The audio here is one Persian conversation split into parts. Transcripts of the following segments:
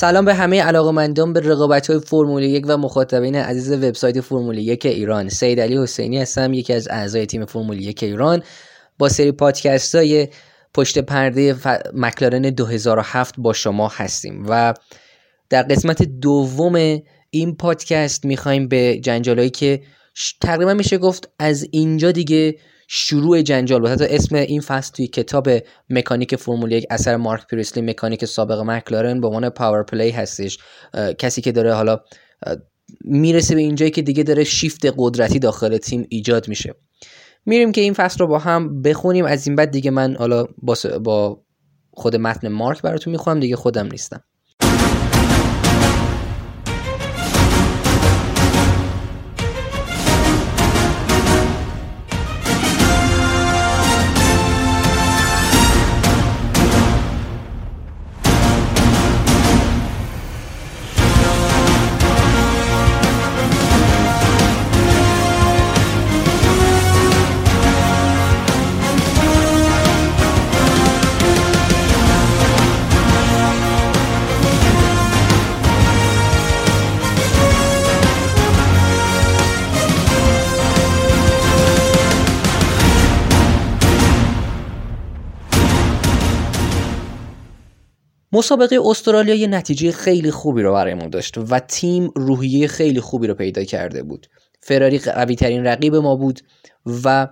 سلام به همه علاقمندان به رقابت های فرمول یک و مخاطبین عزیز وبسایت فرمول یک ایران. سید علی حسینی هستم یکی از اعضای تیم فرمول یک ایران. با سری پادکست های پشت پرده ف... مکلارن 2007 با شما هستیم و در قسمت دوم این پادکست می‌خوایم به جنجالایی که تقریبا میشه گفت از اینجا دیگه شروع جنجال بود. حتی اسم این فصل توی کتاب مکانیک فرمول یک اثر مارک پریسلی مکانیک سابق مکلارن به عنوان power play هستش. کسی که داره حالا می‌رسه به اینجایی که دیگه داره شیفت قدرتی داخل تیم ایجاد میشه. میریم که این فصل رو با هم بخونیم. از این بعد دیگه من حالا با, با خود متن مارک براتون می‌خوام دیگه خودم نیستم. مسابقه استرالیا یه نتیجه خیلی خوبی رو برایمون داشت و تیم روحیه خیلی خوبی رو پیدا کرده بود. فراری قوی ترین رقیب ما بود و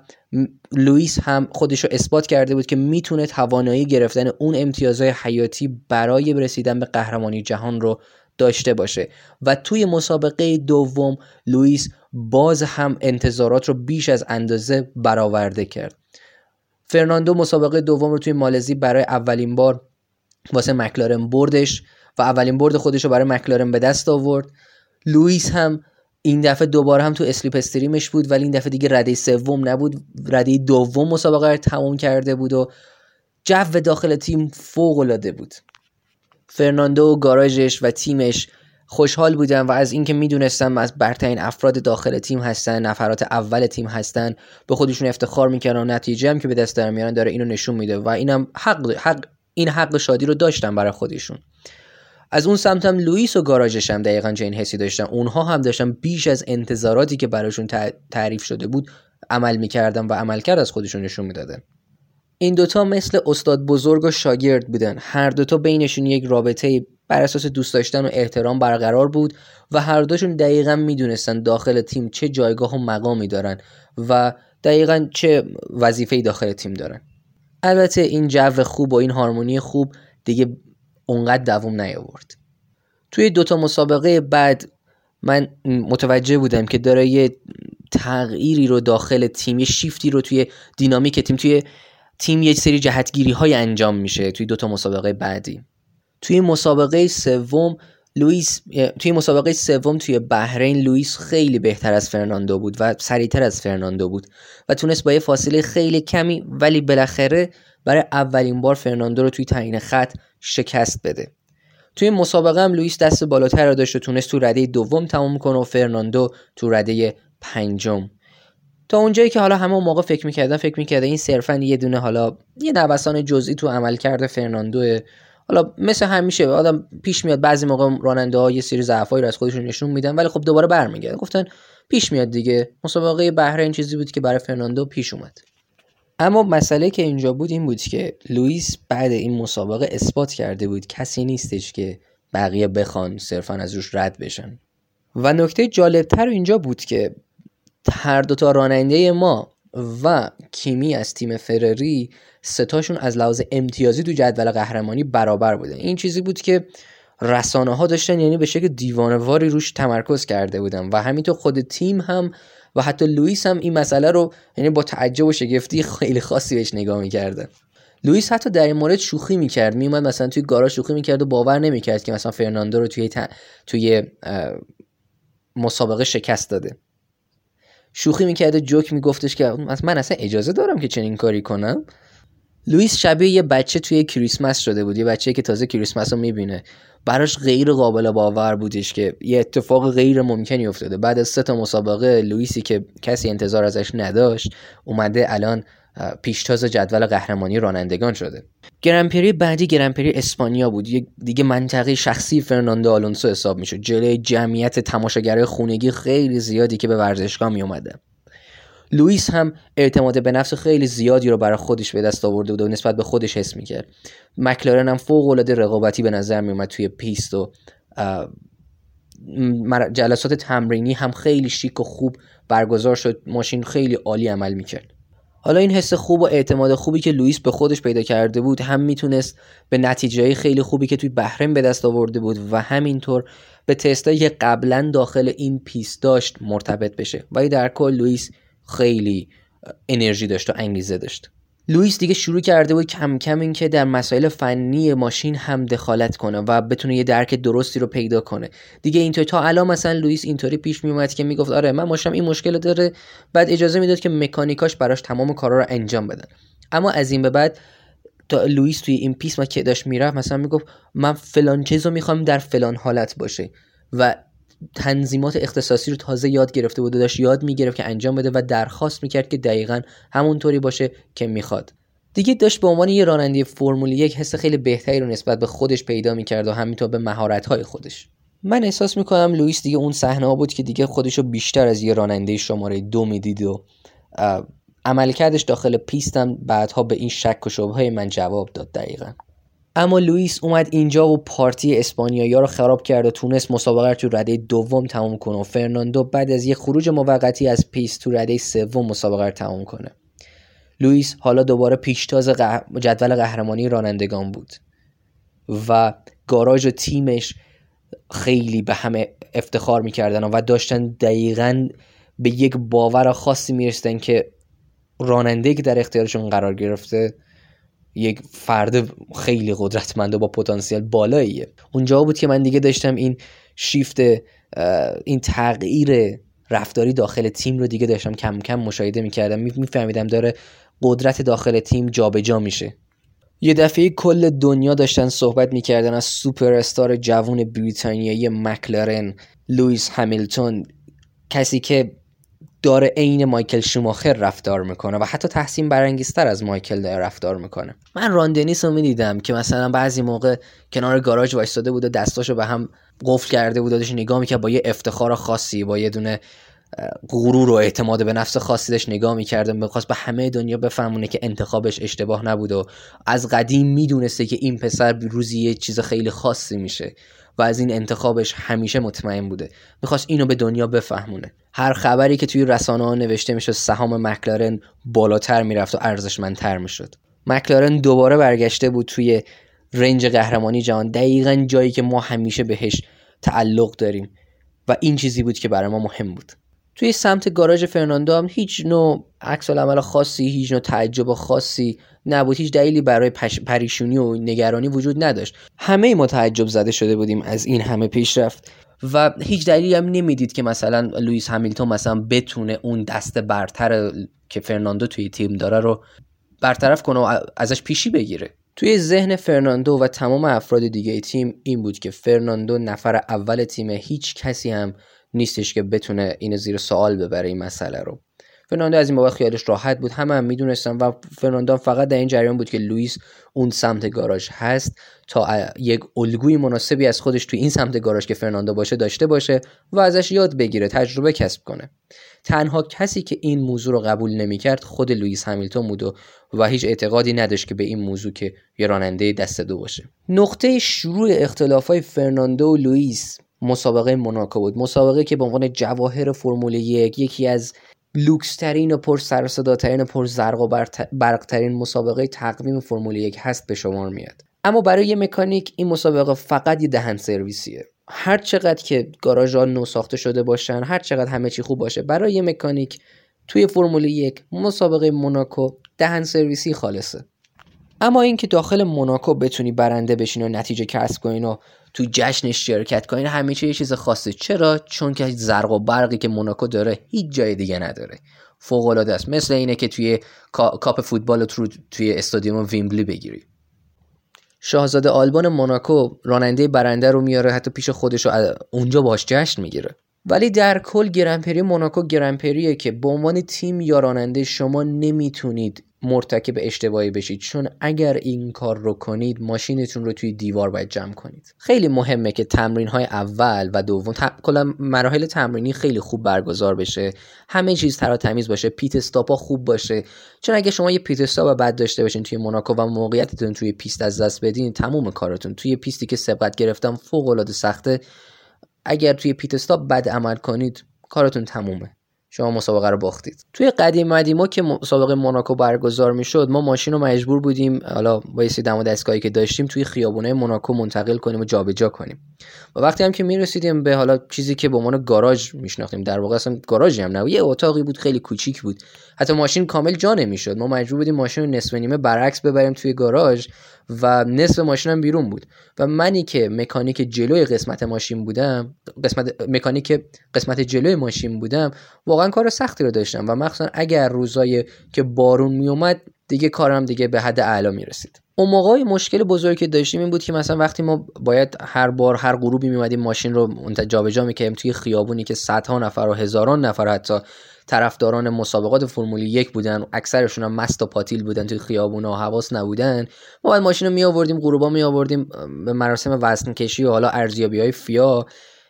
لوئیس هم خودش رو اثبات کرده بود که می‌تونه توانایی گرفتن اون امتیازهای حیاتی برای رسیدن به قهرمانی جهان رو داشته باشه. و توی مسابقه دوم لوئیس باز هم انتظارات رو بیش از اندازه برآورده کرد. فرناندو مسابقه دوم رو توی مالزی برای اولین بار واسه مکلارن بردش و اولین برد خودش رو برای مکلارن به دست آورد. لوئیس هم این دفعه دوباره هم تو slipstream ش بود ولی این دفعه دیگه رده سوم نبود. رده دوم مسابقه رو تموم کرده بود و جو داخل تیم فوق العاده بود. فرناندو و گاراژش و تیمش خوشحال بودن و از اینکه می‌دونستن از برترین افراد داخل تیم هستن نفرات اول تیم هستن به خودشون افتخار می‌کردن و نتیجه هم که به دست در میارن داره اینو نشون میده و اینم حق حق این حق شادی رو داشتن برای خودشون. از اون سمت هم لوئیس و گاراژش هم دقیقا چه این حسی داشتن. اونها هم داشتن بیش از انتظاراتی که براشون تعریف شده بود عمل می‌کردن و عملکرد از خودشون نشون می‌دادن. این دوتا مثل استاد بزرگ و شاگرد بودن. هر دوتا بینشون یک رابطه بر اساس دوست داشتن و احترام برقرار بود و هر دوشون دقیقا می‌دونستن داخل تیم چه جایگاه و مقامی دارن و دقیقا چه وظیفه‌ای داخل تیم دارن. البته این جو خوب و این هارمونی خوب دیگه اونقدر دووم نیاورد. توی دوتا مسابقه بعد من متوجه بودم که داره یه تغییری رو داخل تیم یه شیفتی رو توی دینامیک تیم توی تیم یه سری جهتگیری های انجام میشه توی دوتا مسابقه بعدی. توی مسابقه سوم لوئیس توی مسابقه سوم توی بحرین لوئیس خیلی بهتر از فرناندو بود و سریعتر از فرناندو بود و تونست با یه فاصله خیلی کمی ولی بالاخره برای اولین بار فرناندو رو توی تعیین خط شکست بده. توی مسابقه هم لوئیس دست بالاتر رو داشت و تونست تو رده دوم تموم کنه و فرناندو تو رده پنجم. تا اونجایی که حالا اون موقع فکر می‌کردن فکر می‌کردن این صرفا یه دونه حالا یه نوسان جزئی تو عملکرد فرناندو حالا مثل همیشه آدم پیش میاد بعضی موقع راننده ها یه سری ضعفایی رو از خودشون نشون میدن ولی خب دوباره برمیگردن گفتن پیش میاد دیگه. مسابقه بحرین چیزی بود که برای فرناندو پیش اومد. اما مسئله که اینجا بود این بود که لوئیس بعد این مسابقه اثبات کرده بود کسی نیستش که بقیه بخوان صرفا از روش رد بشن. و نکته جالبتر اینجا بود که هر دوتا راننده ما و کیمی از تیم فرری ستاشون از لحاظ امتیازی تو جدول قهرمانی برابر بودن. این چیزی بود که رسانه ها داشتن یعنی به شکل دیوانواری روش تمرکز کرده بودن و همینطور خود تیم هم و حتی لوئیس هم این مسئله رو یعنی با تعجب و شگفتی خیلی خاصی بهش نگاه می‌کرده. لوئیس حتی در این مورد شوخی می‌کرد میومد مثلا توی گاراژ شوخی می‌کرد و باور نمی‌کرد که مثلا فرناندو رو توی توی مسابقه شکست داده. شوخی می‌کرده جوک میگفتش که من اصلا اجازه دارم که چنین کاری کنم. لوئیس شبیه یه بچه توی کریسمس شده بود یه بچه که تازه کریسمس رو می‌بینه. براش غیر قابل باور بودش که یه اتفاق غیر ممکنی افتاده. بعد از سه تا مسابقه لوئیسی که کسی انتظار ازش نداشت اومده الان پیشتاز جدول قهرمانی رانندگان شده. گرنپری بعدی گرنپری اسپانیا بود. یک دیگه منطقه شخصی فرناندو آلونسو حساب می‌شد. جلوی جمعیت تماشاگرای خونگی خیلی زیادی که به ورزشگاه می اومده لوئیس هم اعتماد به نفس خیلی زیادی رو برای خودش به دست آورده بود و نسبت به خودش حس می‌کرد. مکلارن هم فوق العاده رقابتی به نظر میومد توی پیست و جلسات تمرینی هم خیلی شیک و خوب برگزار شد. ماشین خیلی عالی عمل می‌کرد. حالا این حس خوب و اعتماد خوبی که لوئیس به خودش پیدا کرده بود هم می‌تونست به نتیجه خیلی خوبی که توی بحرین به دست آورده بود و همینطور به تستایی که قبلا داخل این پیست داشت مرتبط بشه. ولی در کل لوئیس خیلی انرژی داشت و انگیزه داشت. لوئیس دیگه شروع کرده بود کم کم اینکه در مسائل فنی ماشین هم دخالت کنه و بتونه یه درک درستی رو پیدا کنه. دیگه اینطور تا الان مثلا لوئیس اینطوری پیش میومد که می‌گفت آره من ماشینم این مشکل داره. بعد اجازه می‌داد که مکانیکاش براش تمام کارا رو انجام بدن. اما از این به بعد تا لوئیس توی این پیست ها که داشت می‌رفت مثلا می‌گفت من فلان چیزو می‌خوام در فلان حالت باشه. و تنظیمات اختصاصی رو تازه یاد گرفته بود و داشت یاد می‌گرفت که انجام بده و درخواست می‌کرد که دقیقا همونطوری باشه که می‌خواد. دیگه داشت به عنوان یه راننده فرمول یک حس خیلی بهتری رو نسبت به خودش پیدا می‌کرد و همینطور به مهارت‌های خودش. من احساس می‌کنم لوئیس دیگه اون صحنه بود که دیگه خودش رو بیشتر از یه راننده شماره دو می‌دید و عملکردش داخل پیستم بعدها به این شک و شبه من جواب داد دقیقا. اما لوئیس اومد اینجا و پارتی اسپانیایی رو خراب کرد و تونست مسابقه رو تو رده دوم تمام کنه و فرناندو بعد از یه خروج موقتی از پیست تو رده سوم مسابقه رو تمام کنه. لوئیس حالا دوباره پیشتاز جدول قهرمانی رانندگان بود و گاراژ و تیمش خیلی به همه افتخار می‌کردن و داشتن دقیقا به یک باور خاصی می‌رسیدن که راننده که در اختیارشون قرار گرفته. یک فرد خیلی قدرتمند و با پتانسیل بالاییه. اونجا بود که من دیگه داشتم این شیفت این تغییر رفتاری داخل تیم رو دیگه داشتم کم کم مشاهده می‌کردم. میفهمیدم داره قدرت داخل تیم جابجا جا میشه. یه دفعه کل دنیا داشتن صحبت می‌کردن از سوپر استار جوون بریتانیایی مکلارن لوئیس همیلتون. کسی که داره عین مایکل شوماخر رفتار می‌کنه و حتی تحسین برانگیزتر از مایکل داره رفتار می‌کنه. من راندنیس رو می‌دیدم که مثلا بعضی موقع کنار گاراژ وایستاده بود و دستاشو به هم قفل کرده بود داشت نگاه می‌کرد با یه افتخار خاصی با یه دونه غرور و اعتماد به نفس خاصی داشت نگاه می‌کرده می‌خواست به همه دنیا بفهمونه که انتخابش اشتباه نبود و از قدیم می‌دونسته که این پسر روزی یه چیز خیلی خاصی میشه. و از این انتخابش همیشه مطمئن بوده. می‌خواست اینو به دنیا بفهمونه. هر خبری که توی رسانه ها نوشته می‌شد سهام مکلارن بالاتر می‌رفت و ارزشمندتر می‌شد. مکلارن دوباره برگشته بود توی رنج قهرمانی جهان. دقیقا جایی که ما همیشه بهش تعلق داریم. و این چیزی بود که برای ما مهم بود. توی سمت گاراژ فرناندو هم هیچ نوع عکس عمل خاصی هیچ نوع تعجب خاصی نبود. هیچ دلیلی برای پریشونی و نگرانی وجود نداشت. همه ما تعجب زده شده بودیم از این همه پیشرفت. و هیچ دلیلی هم نمی‌دید که مثلا لوئیس همیلتون مثلا بتونه اون دست برتر که فرناندو توی تیم داره رو برطرف کنه و ازش پیشی بگیره. توی ذهن فرناندو و تمام افراد دیگه تیم این بود که فرناندو نفر اول تیم هیچ کسی هم نیستش که بتونه اینو زیر سوال ببره این مسئله رو. فرناندو از این بابت خیالش راحت بود. همه هم می‌دونستن و فرناندو فقط در این جریان بود که لوئیس اون سمت گاراژ هست تا یک الگوی مناسبی از خودش تو این سمت گاراژ که فرناندو باشه داشته باشه و ازش یاد بگیره تجربه کسب کنه. تنها کسی که این موضوع رو قبول نمی‌کرد خود لوئیس همیلتون بود و, و هیچ اعتقادی نداشت که به این موضوع که یه راننده دست دو باشه. نقطه شروع اختلافای فرناندو و لوئیس مسابقه موناکو بود. مسابقه که به عنوان جواهر فرمول یک یکی از لوکسترین و پر سر و پر زرق و برقترین مسابقه تقویم فرمول یک هست به شمار میاد. اما برای یه مکانیک این مسابقه فقط یه دهن سرویسیه. هر چقدر که گاراژ ها نو ساخته شده باشن هر چقدر همه چی خوب باشه برای یه مکانیک توی فرمول یک مسابقه موناکو دهن سرویسی خالصه. اما اینکه داخل موناکو بتونی برنده بشین و نتیجه کسب کنین و تو جشنش شرکت کنین همیشه یه چیز خاصی چرا؟ چون که زرق و برقی که موناکو داره هیچ جای دیگه نداره. فوق العاده است. مثل اینه که توی کاپ فوتبال رو توی استادیوم ویمبلی بگیری. شاهزاده آلبان موناکو راننده برنده رو میاره حتی پیش خودش رو اونجا باش جشن می‌گیره. ولی در کل گرنپری موناکو گرنپریه که به عنوان تیم یا راننده شما نمی‌تونید مرتکب اشتباهی بشید. چون اگر این کار رو کنید ماشینتون رو توی دیوار باید جمع کنید. خیلی مهمه که تمرین های اول و دوم کلا مراحل تمرینی خیلی خوب برگزار بشه. همه چیز تر و تمیز باشه. pit stop ها خوب باشه. چون اگه شما یه pit stop بد داشته باشین توی موناکو و موقعیتتون توی پیست از دست بدین تمومه کارتون. توی پیستی که سبقت گرفتن فوق العاده سخته. اگر توی pit stop بد عمل کنید کارتون تمومه. شما مسابقه رو باختید. توی قدیم ندیما که مسابقه موناکو برگزار می‌شد ما ماشین رو مجبور بودیم حالا با یه دم و دستگاهی که داشتیم توی خیابونه موناکو منتقل کنیم و جابجا کنیم. و وقتی هم که می‌رسیدیم به حالا چیزی که به عنوان گاراژ میشناختیم در واقع اصلا گاراژی هم نه یه اتاقی بود خیلی کوچیک بود. حتی ماشین کامل جا نمی‌شد. ما مجبور بودیم ماشین رو نصف نیمه برعکس ببریم توی گاراژ و نصف ماشینم بیرون بود. و منی که مکانیک جلوی قسمت ماشین بودم قسمت مکانیک قسمت جلوی ماشین بودم واقعا کار سختی رو داشتم و مخصوصا اگر روزایی که بارون میومد دیگه کارم دیگه به حد اعلا می‌رسید. اون موقع مشکل بزرگی که داشتیم این بود که مثلا وقتی ما باید هر بار هر غروبی میمدیم ماشین رو جابجا می‌کردیم توی خیابونی که صدها نفر و هزاران نفر حتی طرفداران مسابقات فرمول یک بودن اکثرشون هم مست و پاتیل بودن توی خیابون و حواس نبودن. ما باید ماشین رو می آوردیم غروبا می آوردیم به مراسم وزن کشی و حالا ارزیابی های فیا.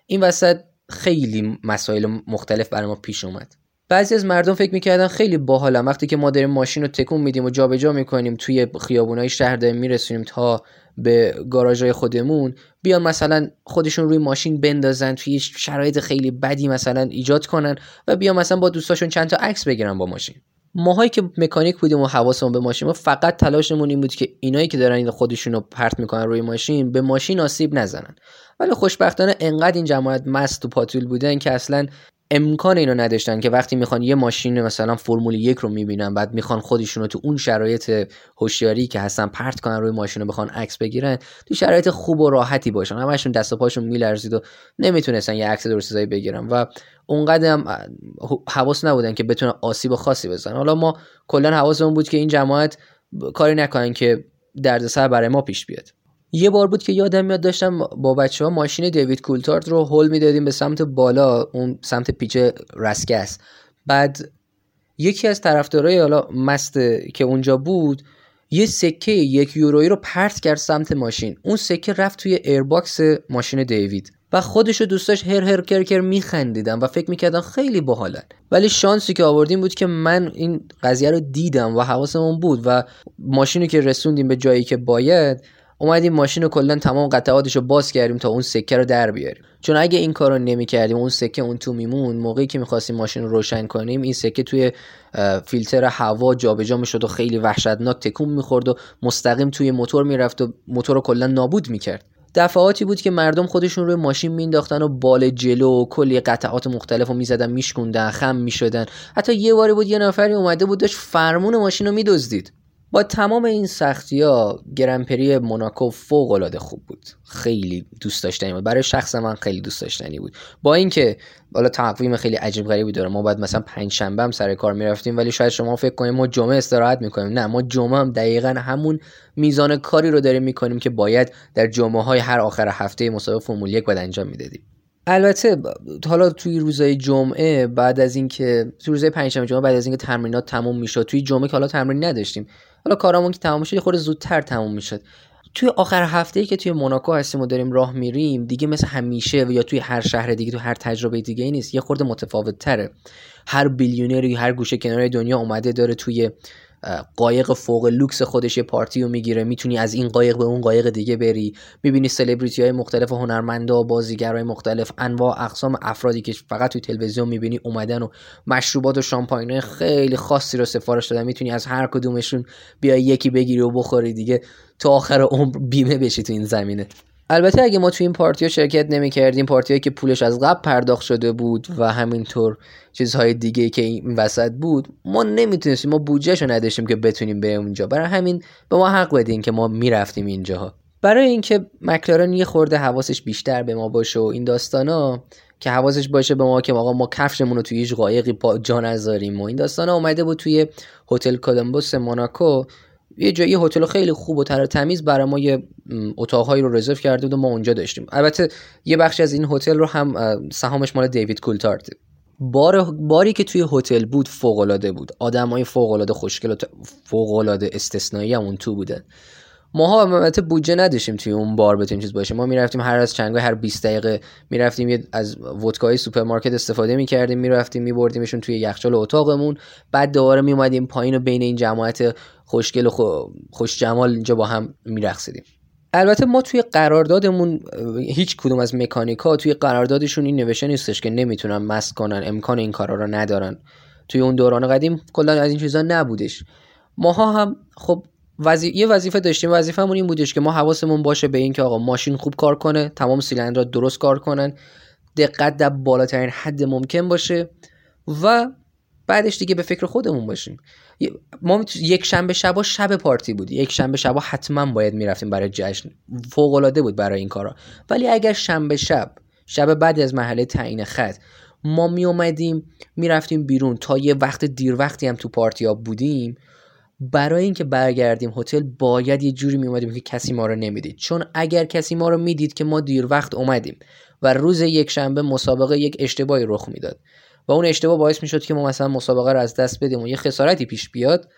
این وسط خیلی مسائل مختلف برای ما پیش اومد. بعضی از مردم فکر می‌کردن خیلی باحالم وقتی که ما داریم ماشین رو تکون میدیم و جابجا می‌کنیم توی خیابونای شهر داریم میرسونیم تا به گاراژهای خودمون بیان مثلا خودشون روی ماشین بندازن توی شرایط خیلی بدی مثلا ایجاد کنن و بیان مثلا با دوستاشون چند تا عکس بگیرن با ماشین. ماهایی که مکانیک بودیم و حواسمون به ماشین ما فقط تلاشمون این بود که اینایی که دارن خودشون رو پرت می‌کنن روی ماشین به ماشین آسیب نزنن. ولی خوشبختانه انقدر این جماعت مست و پاتول بودن که اصلا امکان اینو نداشتن که وقتی می‌خوان یه ماشین مثلا فرمول یک رو می‌بینن بعد می‌خوان خودشون رو تو اون شرایط هوشیاری که هستن پرت کنن روی ماشین رو بخوان عکس بگیرن تو شرایط خوب و راحتی باشن. همشون دست و پاشون میلرزید و نمی‌تونستن یه عکس درست بگیرن و اونقدر هم حواس نبودن که بتونن آسیب خاصی بزنن. حالا ما کلا حواسمون بود که این جماعت کاری نکنن که دردسر برای ما پیش بیاد. یه بار بود که یادم میاد داشتم با بچه ها ماشین دیوید کولتارد رو هول می‌دادیم به سمت بالا اون سمت پیچ رسکس بعد یکی از طرفدارای حالا مست که اونجا بود یه سکه یک یورویی رو پرت کرد سمت ماشین. اون سکه رفت توی airbox ماشین دیوید و خودش و دوستاش هر هر کرکر میخندیدن و فکر می‌کردن خیلی باحالن. ولی شانسی که آوردیم بود که من این قضیه رو دیدم و حواسمون بود و ماشینی که رسوندیم به جایی که باید اومدیم ماشین رو کلا تمام قطعاتش رو باز کردیم تا اون سکه رو در بیاریم. چون اگه این کارو نمی‌کردیم اون سکه اون تو میمون موقعی که می‌خواستیم ماشین رو روشن کنیم این سکه توی فیلتر هوا جابجا می‌شد و خیلی وحشتناک تکون می‌خورد و مستقیم توی موتور می‌رفت و موتور رو کلا نابود می‌کرد. دفعاتی بود که مردم خودشون روی ماشین مینداختن و بال جلو و کلی قطعات مختلف رو می‌زدن میشکوندن خم می‌شدن. حتی یه باری بود یه نفری اومده بود داشت فرمون ماشین رو میدزدید. با تمام این سختی ها گرنپری موناکو فوق العاده خوب بود. خیلی دوست داشتنی بود. برای شخص من خیلی دوست داشتنی بود. با اینکه بالا تقویم خیلی عجیب غریبی داره. ما بعد مثلا پنج شنبه هم سر کار می‌رفتیم ولی شاید شما فکر کنیم ما جمعه استراحت می‌کنیم. نه ما جمعه هم دقیقا همون میزان کاری رو داریم می‌کنیم که باید در جمعه های هر آخر هفته مسابقه فرمول یک باید انجام می‌دادیم. البته حالا توی روزای جمعه بعد از اینکه توی روزای پنجشنبه جمعه بعد از اینکه تمرینات تموم می‌شد توی جمعه که حالا تمرین نداشتیم حالا کارامون که تمام شد یه خورده زودتر تموم می‌شد توی آخر هفته ای که توی موناکو هستیم و داریم راه میریم دیگه مثل همیشه یا توی هر شهر دیگه تو هر تجربه دیگه ای نیست یه خورده متفاوت تره هر بیلیونری هر گوشه کنار دنیا اومده داره توی قایق فوق لوکس خودش یه پارتی رو می‌گیره می‌تونی از این قایق به اون قایق دیگه بری. می‌بینی سلبریتی های مختلف هنرمندا بازیگرای مختلف انواع اقسام افرادی که فقط توی تلویزیون می‌بینی اومدن و مشروبات و شامپاینه خیلی خاصی رو سفارش دادن. می‌تونی از هر کدومشون بیای یکی بگیری و بخوری دیگه تا آخر عمر بیمه بشی تو این زمینه. البته اگه ما تو این پارتی ها شرکت نمی کردیم پارتی که پولش از قبل پرداخت شده بود و همینطور چیزهای دیگه که این وسط بود ما نمی‌تونستیم ما بودجهشو نداشتیم که بتونیم بریم اونجا. برای همین به ما حق بدین که ما می‌رفتیم اینجاها. برای اینکه مکلارن یه خورده حواسش بیشتر به ما باشه و این داستانا که حواسش باشه به ما که آقا ما کفشمون رو توی هیچ قایقی پا جا نذاریم و این داستانا اومده بود توی هتل کولومبوس موناکو. یه جایی هتل خیلی خوب و تر تمیز برای ما یه اتاقهایی رو رزرو کرده بود و ما اونجا داشتیم. البته یه بخشی از این هتل رو هم سهامش مال دیوید کولتارده. بار باری که توی هتل بود فوق العاده بود. آدمای فوق العاده خوشگل و فوق العاده استثنایی همون تو بودن. ماها البته بودجه نداشتیم توی اون بار بتونیم چیز باشه ما می‌رفتیم هر از چندگاهی هر 20 دقیقه می‌رفتیم از ودکای سوپرمارکت استفاده می‌کردیم می‌رفتیم میبردیمشون توی یخچال اتاقمون. بعد دوباره میومدیم پایین و بین این جماعت خوشگل و خوش جمال اینجا با هم میرقصیدیم. البته ما توی قراردادمون هیچ کدوم از مکانیکا توی قراردادشون این نوشته نیستش که نمی‌تونن مست کنن امکان این کارا رو ندارن. توی اون دوران قدیم کلا از این چیزا نبودش. ماها هم خب وزی... یه وظیفه داشتیم وظیفه‌مون این بودش که ما حواسمون باشه به اینکه آقا ماشین خوب کار کنه تمام سیلندرها درست کار کنن دقت در بالاترین حد ممکن باشه و بعدش دیگه به فکر خودمون باشیم. ما یک شنبه شبا شب پارتی بود. یک شنبه شبا حتما باید می‌رفتیم برای جشن. فوق العاده بود برای این کارا. ولی اگر شنبه شب شب بعد از مرحله تعیین خط ما می اومدیم می‌رفتیم بیرون تا یه وقت دیر وقتی هم تو پارتی ها بودیم برای اینکه برگردیم هتل باید یه جوری می اومدیم که کسی ما رو نمی‌دید. چون اگر کسی ما رو می‌دید که ما دیر وقت اومدیم و روز یک شنبه مسابقه یک اشتباهی رخ می‌داد. و اون اشتباه باعث می‌شد که ما مثلا مسابقه رو از دست بدیم و یه خسارتی پیش بیاد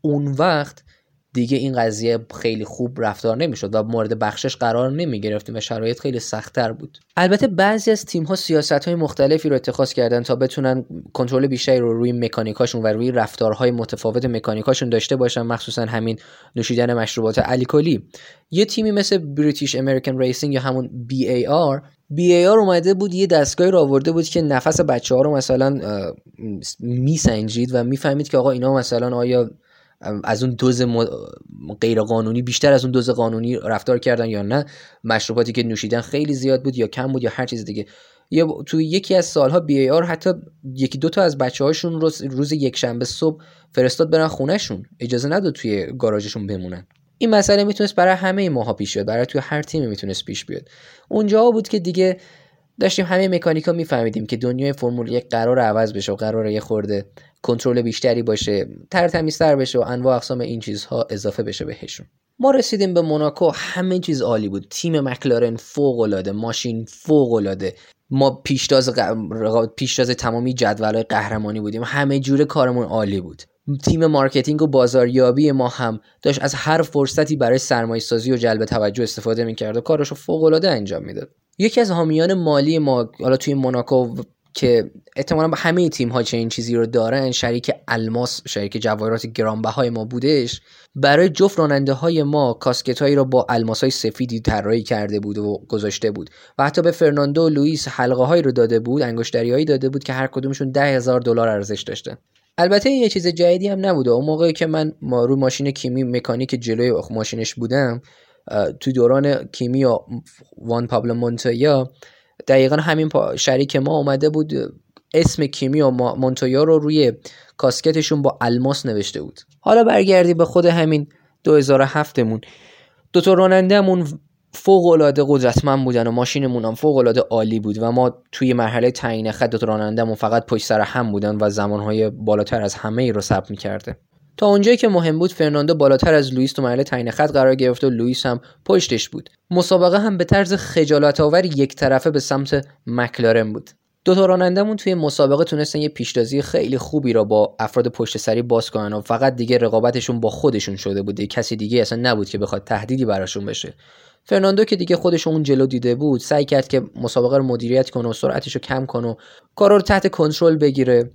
اون وقت دیگه این قضیه خیلی خوب رفتار نمی‌شد و مورد بخشش قرار نمی گرفتیم و شرایط خیلی سختتر بود. البته بعضی از تیم ها سیاست های مختلفی رو اتخاذ کردن تا بتونن کنترل بیشتری رو روی مکانیکاشون و روی رفتارهای متفاوت مکانیکاشون داشته باشن مخصوصا همین نوشیدن مشروبات الکلی یه تیمی مثل British American Racing یا همون BAR BAR اومده بود یه دستگاهی رو آورده بود که نفس بچه ها رو مثلا میسنجید و می‌فهمید که آقا اینا مثلا آیا از اون دوز غیر قانونی بیشتر از اون دوز قانونی رفتار کردن یا نه مشروباتی که نوشیدن خیلی زیاد بود یا کم بود یا هر چیز دیگه. یا تو یکی از سالها بی آر حتی یکی دو تا از بچه هاشون روز, روز یک شنبه صبح فرستاد برن خونهشون. اجازه نداد توی گاراژشون بمونن. این مسئله می‌تونست برای همه ماها پیش بیاد برای توی هر تیمی می‌تونست پیش بیاد. اونجا بود که دیگه داشتیم همه مکانیکا میفهمیدیم که دنیای فرمول یک قرار عوض بشه و قرار یه خورده کنترل بیشتری باشه ترتمیزتر بشه و انواع اقسام این چیزها اضافه بشه بهشون. ما رسیدیم به موناکو همه چیز عالی بود. تیم مکلارن فوق العاده ماشین فوق العاده ما پیشتاز پیشتاز تمامی جدول قهرمانی بودیم. همه جوره کارمون عالی بود. تیم marketing و بازاریابی ما هم داشت از هر فرصتی برای سرمایه سازی و جلب توجه استفاده می‌کرد و کارش رو فوق العاده انجام می‌داد. یکی از حامیان مالی ما حالا توی موناکو که احتمالا همه تیم ها چنین چیزی رو دارن شریک الماس شریک جواهرات گرانبهای ما بودش. برای جفت راننده های ما کاسکت هایی را با الماس های سفیدی طراحی کرده بود و گذاشته بود. و حتی به فرناندو و لوئیس حلقه هایی رو داده بود انگشتری هایی داده بود که هر کدومشون ده هزار دلار ارزش داشته البته این یه چیز جدیدی هم نبوده. اون موقعی که من ما رو ماشین کیمی مکانیک جلوی ماشینش بودم تو دوران کیمی و وان پابلو مونتویا دقیقا همین شریک ما اومده بود اسم کیمی و مونتویا رو روی کاسکتشون با الماس نوشته بود. حالا برگردی به خود همین 2007 مون دو تا رانندهمون فوق العاده قدرتمند بودن و ماشینمون هم فوق العاده عالی بود و ما توی مرحله تعیین خط دو تا فقط پشت سر هم بودن و زمانهای بالاتر از همه ای رو ثبت می‌کرده تا اونجایی که مهم بود فرناندو بالاتر از لوئیس تو مرحله تعیین خط قرار گرفت و لوئیس هم پشتش بود. مسابقه هم به طرز خجالت آور یک طرفه به سمت مکلارن بود. دو تا رانندمون توی مسابقه تونستن یه پیشتازی خیلی خوبی را با افراد پشت سری باز کنن و فقط دیگه رقابتشون با خودشون شده بود. کسی دیگه اصلا نبود که بخواد تهدیدی براشون بشه. فرناندو که دیگه خودش اون جلو دیده بود سعی کرد که مسابقه رو مدیریت کنه و سرعتش رو کم کنه و کارا رو تحت کنترل بگیره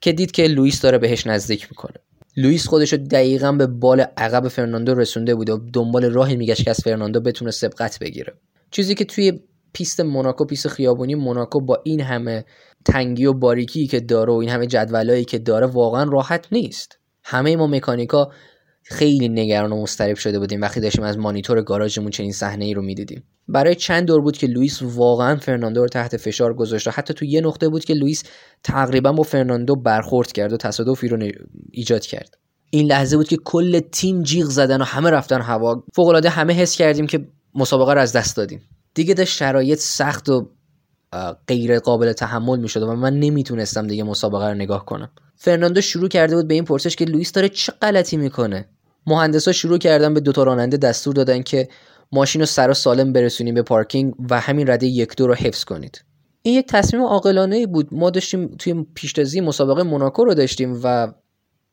که دید که لوئیس داره بهش نزدیک می‌کنه. لوئیس خودش رو دقیقا به بال عقب فرناندو رسونده بود و دنبال راهی میگشت که از فرناندو بتونه سبقت بگیره. چیزی که توی پیست موناکو پیست خیابونی موناکو با این همه تنگی و باریکی که داره و این همه جدولایی که داره واقعا راحت نیست. همه ما مکانیکا خیلی نگران و مضطرب شده بودیم. وقتی داشتیم از مانیتور گاراژمون چنین صحنه ای رو می‌دیدیم. برای چند دور بود که لوئیس واقعا فرناندو رو تحت فشار گذاشت و حتی تو یه نقطه بود که لوئیس تقریبا با فرناندو برخورد کرد و تصادفی رو ایجاد کرد. این لحظه بود که کل تیم جیغ زدن و همه رفتن هوا. فوق العاده همه حس کردیم که مسابقه رو از دست دادیم. دیگه داشت شرایط سخت و غیر قابل تحمل می‌شد و من نمی‌تونستم دیگه مسابقه رو نگاه کنم. فرناندو شروع کرده بود به این پرسش که لوئیس داره چه غلطی می‌کنه؟ مهندسا شروع کردن به دو تا راننده دستور دادن که ماشین رو سر و سالم برسونیم به پارکینگ و همین رده یک دو رو حفظ کنید. این یک تصمیم عاقلانه بود. ما داشتیم توی پیشتازی مسابقه موناکو رو داشتیم و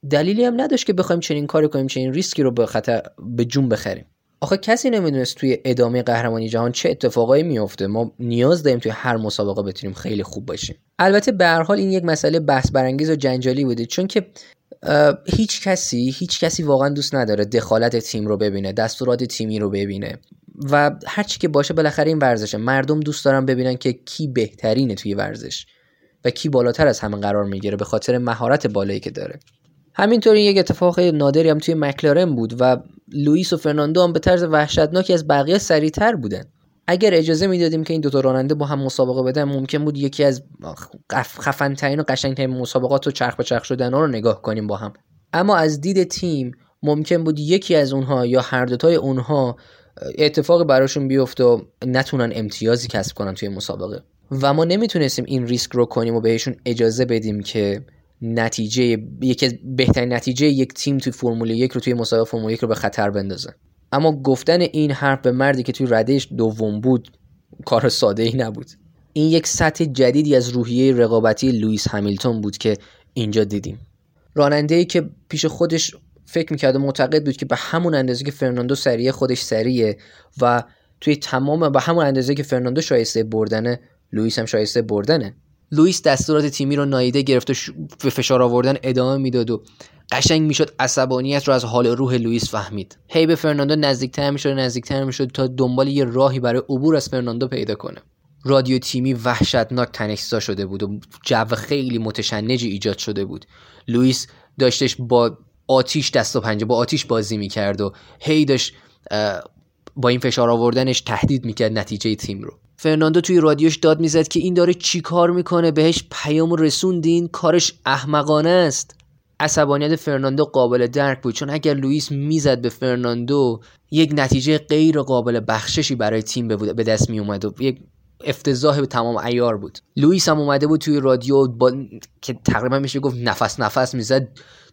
دلیلی هم نداشت که بخوایم چنین کاری کنیم چنین ریسکی رو به خطر به جون بخریم. آخه کسی نمی‌دونست توی ادامه قهرمانی جهان چه اتفاقایی میفته ما نیاز داریم توی هر مسابقه بتونیم خیلی خوب باشیم. البته به هر حال این یک مسئله بحث برانگیز و جنجالی بوده چون که هیچ کسی هیچ کسی واقعا دوست نداره دخالت تیم رو ببینه دستورات تیمی رو ببینه. و هرچی که باشه بالاخره این ورزشه. مردم دوست دارن ببینن که کی بهترینه توی ورزش و کی بالاتر از همه قرار می‌گیره به خاطر مهارت بالایی که داره. همینطور یک اتفاق نادری هم توی مکلارن بود و لوئیس و فرناندو هم به طرز وحشتناکی از بقیه سریعتر بودن. اگر اجازه می‌دادیم که این دوتا راننده با هم مسابقه بدن ممکن بود یکی از خفنترین و قشنگترین مسابقات و چرخ به چرخ شدن رو نگاه کنیم با هم. اما از دید تیم ممکن بود یکی از اونها یا هر دوتای اونها اتفاق براشون بیفته و نتونن امتیازی کسب کنن توی مسابقه. و ما نمی‌تونستیم این ریسک رو کنیم و بهشون اجازه بدیم که نتیجه یکی بهترین نتیجه یک تیم توی فرمول یک رو توی مسابقه فرمول یک رو به خطر بندازه. اما گفتن این حرف به مردی که توی ردش دوم بود کار ساده ای نبود. این یک سطح جدیدی از روحیه رقابتی لوئیس همیلتون بود که اینجا دیدیم. راننده ای که پیش خودش فکر می‌کرد و معتقد بود که به همون اندازه که فرناندو سریع خودش سریعه و توی تمام به همون اندازه که فرناندو شایسته بردنه لوئیس هم شایسته بردنه. لوئیس دستورات تیمی رو نادیده گرفت و به فشار آوردن ادامه می‌داد و قشنگ می‌شد عصبانیت رو از حال و روح لوئیس فهمید. هی به فرناندو نزدیکتر می‌شد نزدیکتر می‌شد تا دنبال یه راهی برای عبور از فرناندو پیدا کنه. رادیو تیمی وحشتناک تنشزا شده بود و جو خیلی متشنجی ایجاد شده بود. لوئیس داشتش با آتیش دست و پنجه با آتیش بازی می‌کرد و هی داشت با این فشار آوردنش تهدید می‌کرد نتیجه تیم رو. فرناندو توی رادیوش داد می‌زد که این داره چی کار می‌کنه؟ بهش پیام رسوندین کارش احمقانه است. عصبانیت فرناندو قابل درک بود چون اگر لوئیس می‌زد به فرناندو یک نتیجه غیر قابل بخششی برای تیم به دست می اومد و یک افتضاح به تمام ایار بود. لوئیس هم اومده بود توی رادیو با... که تقریبا میشه گفت نفس نفس می‌زد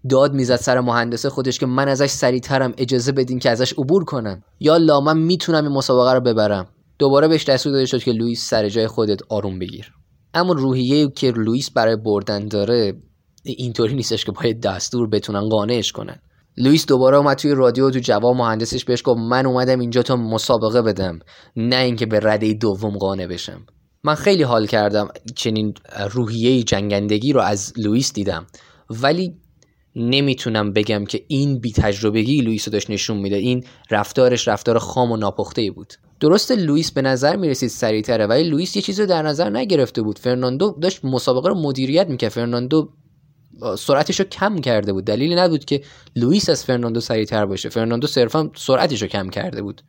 داد می‌زد سر مهندس خودش که من ازش سریعترم اجازه بدین که ازش عبور کنم. یا لا من می‌تونم این مسابقه رو ببرم. دوباره بهش دستور داده شد که لوئیس سر جای خودت آروم بگیر. اما روحیه که لوئیس برای بردن داره اینطوری نیستش که باید دستور بتونن قانعش کنن. لوئیس دوباره اومد توی رادیو تو جواب مهندسش بهش گفت من اومدم اینجا تا مسابقه بدم نه اینکه به رده دوم قانع بشم. من خیلی حال کردم چنین روحیه جنگندگی رو از لوئیس دیدم. ولی نمی‌تونم بگم که این بی تجربگی لوئیس رو داشت نشون میده. این رفتارش رفتار خام و ناپخته بود. درسته لوئیس به نظر می‌رسید سریعتره ولی لوئیس یه چیزی رو در نظر نگرفته بود. فرناندو داشت مسابقه رو مدیریت می‌کرد. فرناندو سرعتش رو کم کرده بود. دلیلی نبود که لوئیس از فرناندو سریعتر باشه. فرناندو صرفا سرعتش رو کم کرده بود.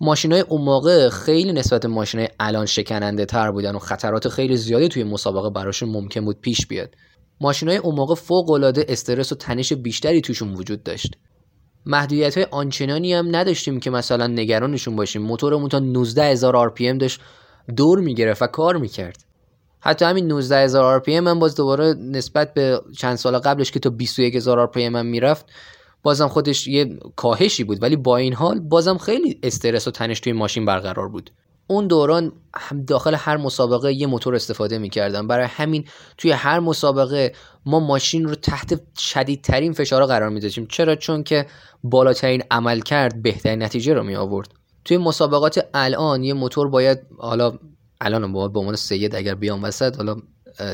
ماشین های اون موقع خیلی نسبت به ماشین های الان شکننده تر بودن و خطرات خیلی زیادی توی مسابقه براشون ممکن بود پیش بیاد. ماشین های اون موقع فوق العاده استرس و تنش بیشتری توشون وجود داشت. محدودیت های آنچنانی هم نداشتیم که مثلا نگرانشون باشیم. موتورمون تا 19000 RPM داشت دور می‌گرفت و کار می‌کرد. حتی همین 19000 RPM من باز دوباره نسبت به چند سال قبلش که تا 21000 RPM هم می‌رفت بازم خودش یه کاهشی بود. ولی با این حال بازم خیلی استرس و تنش توی ماشین برقرار بود. اون دوران داخل هر مسابقه یه موتور استفاده می‌کردن برای همین توی هر مسابقه ما ماشین رو تحت شدیدترین فشار قرار می‌دادیم. چرا؟ چون که بالاترین عمل کرد بهترین نتیجه رو می آورد توی مسابقات الان یه موتور باید حالا الان با عنوان سید اگر بیام وسط حالا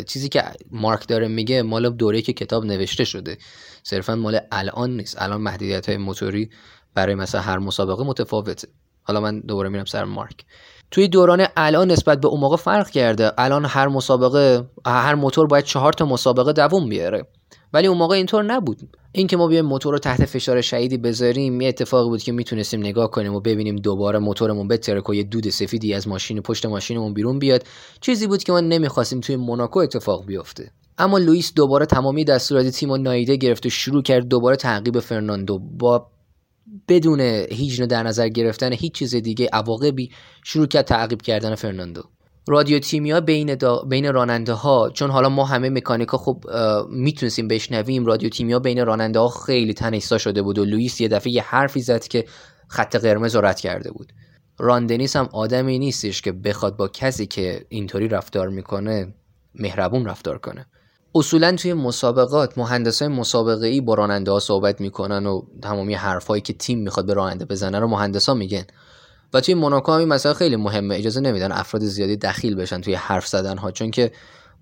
چیزی که مارک داره میگه مال دوره که کتاب نوشته شده. صرفا مال الان نیست. الان محدودیت های موتوری برای مثلا هر مسابقه متفاوته. حالا من دوباره میرم سر مارک. توی دوران الان نسبت به اون موقع فرق کرده. الان هر مسابقه هر موتور باید چهار تا مسابقه دووم بیاره. ولی اون موقع اینطور نبود. اینکه ما بیایم موتور رو تحت فشار شدیدی بذاریم یه اتفاقی بود که می‌تونستیم نگاه کنیم و ببینیم دوباره موتورمون بترکه و یه دود سفیدی از ماشین پشت ماشینمون بیرون بیاد. چیزی بود که ما نمی‌خواستیم توی موناکو اتفاق بیفته. اما لوئیس دوباره تمامی دستورات تیم رو نادیده گرفت و شروع کرد دوباره تعقیب فرناندو. با بدون هیچ در نظر گرفتن هیچ چیز دیگه عواقبی شروع کرد تعقیب کردن فرناندو. رادیو تیمیا بین, بین راننده ها چون حالا ما همه مکانیکا خب می‌تونستیم بشنویم رادیو تیمیا بین راننده ها خیلی تنشسا شده بود و لوئیس یه دفعه یه حرفی زد که خط قرمز رو رد کرده بود. راندنیس هم آدمی نیستش که بخواد با کسی که اینطوری رفتار می‌کنه مهربون رفتار کنه. اصولا توی مسابقات مهندسای مسابقه ای با راننده ها صحبت می‌کنن و تمامی حرفایی که تیم می‌خواد به راننده بزنه رو مهندسا میگن. و توی موناکو هم این مسئله خیلی مهمه اجازه نمیدن افراد زیادی دخیل بشن توی حرف زدن ها چون که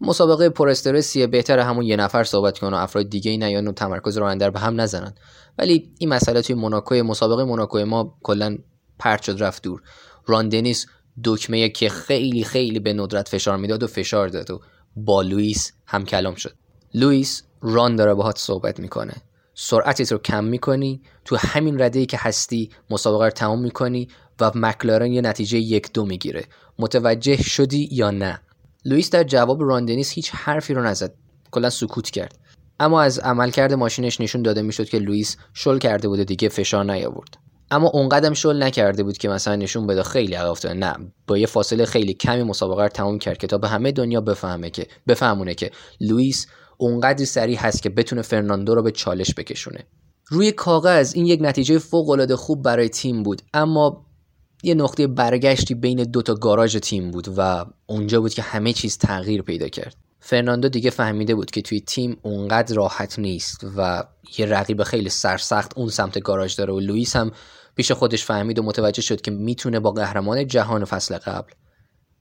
مسابقه پر استرسیه بهتره همون یه نفر صحبت کنه و افراد دیگه ای نیان و تمرکز راننده به هم نزنن. ولی این مسئله توی موناکو مسابقه موناکو ما کلا پرت شد رفت دور. راندنیس دکمه که خیلی خیلی به ندرت فشار می‌داد و فشار داد و با لوئیس هم کلام شد. لوئیس ران داره باهات صحبت می‌کنه. سرعتت رو کم می‌کنی. تو همین رده که هستی مسابقه رو تمام می‌کنی و مکلارن یه نتیجه یک دو می‌گیره. متوجه شدی یا نه؟ لوئیس در جواب ران دنیس هیچ حرفی رو نزد. کلا سکوت کرد. اما از عملکرد ماشینش نشون داده می‌شد که لوئیس شل کرده بود و دیگه فشار نیاورد. اما اونقدم شل نکرده بود که مثلا نشون بده خیلی عقب نه با یه فاصله خیلی کمی مسابقه رو تمام کرد که تا به همه دنیا بفهمه که بفهمونه که لوئیس اونقدر سریع هست که بتونه فرناندو رو به چالش بکشونه. روی کاغذ این یک نتیجه فوق العاده خوب برای تیم بود اما یه نقطه برگشتی بین دو تا گاراژ تیم بود و اونجا بود که همه چیز تغییر پیدا کرد. فرناندو دیگه فهمیده بود که توی تیم اونقدر راحت نیست و یه رقیب خیلی سرسخت اون سمت گاراژ داره و لوئیس هم پیش خودش فهمید و متوجه شد که می‌تونه با قهرمان جهان فصل قبل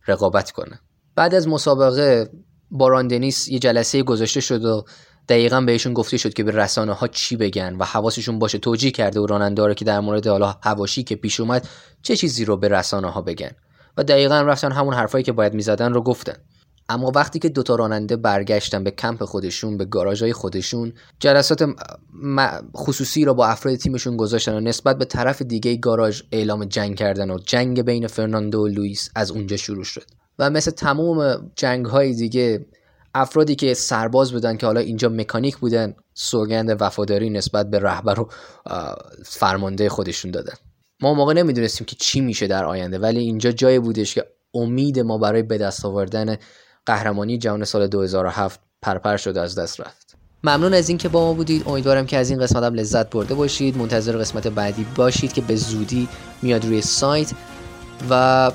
رقابت کنه. بعد از مسابقه باران دنیس یه جلسه گذاشته شد و دقیقا بهشون گفته شد که به رسانه ها چی بگن و حواسشون باشه توجیه کرده و راننده که در مورد حالا هواشی که پیش اومد چه چیزی رو به رسانه ها بگن. و دقیقا رفتن همون حرفایی که باید می‌زدن رو گفتن. اما وقتی که دوتا راننده برگشتن به کمپ خودشون به گاراژهای خودشون جلسات خصوصی را با افراد تیمشون گذاشتن و نسبت به طرف دیگه گاراژ اعلام جنگ کردن و جنگ بین فرناندو و لوئیس از اونجا شروع شد. و مثل تمام جنگ های دیگه افرادی که سرباز بودن که حالا اینجا مکانیک بودن سوگند وفاداری نسبت به رهبر و فرمانده خودشون دادن. ما موقع نمی‌دونستیم که چی میشه در آینده ولی اینجا جایی بودش که امید ما برای به دست آوردن قهرمانی جهان سال 2007 پرپر شده از دست رفت. ممنون از اینکه با ما بودید. امیدوارم که از این قسمت هم لذت برده باشید. منتظر قسمت بعدی باشید که به زودی میاد روی سایت. و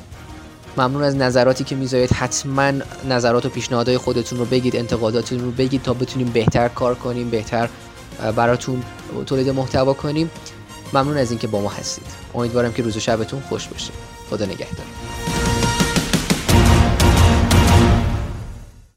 ممنون از نظراتی که می‌ذارید. حتما نظرات و پیشنهادهای خودتون رو بگید انتقاداتتون رو بگید تا بتونیم بهتر کار کنیم بهتر براتون تولید محتوا کنیم. ممنون از اینکه با ما هستید. امیدوارم که روز و شبتون خوش باشه. خدا نگهدار.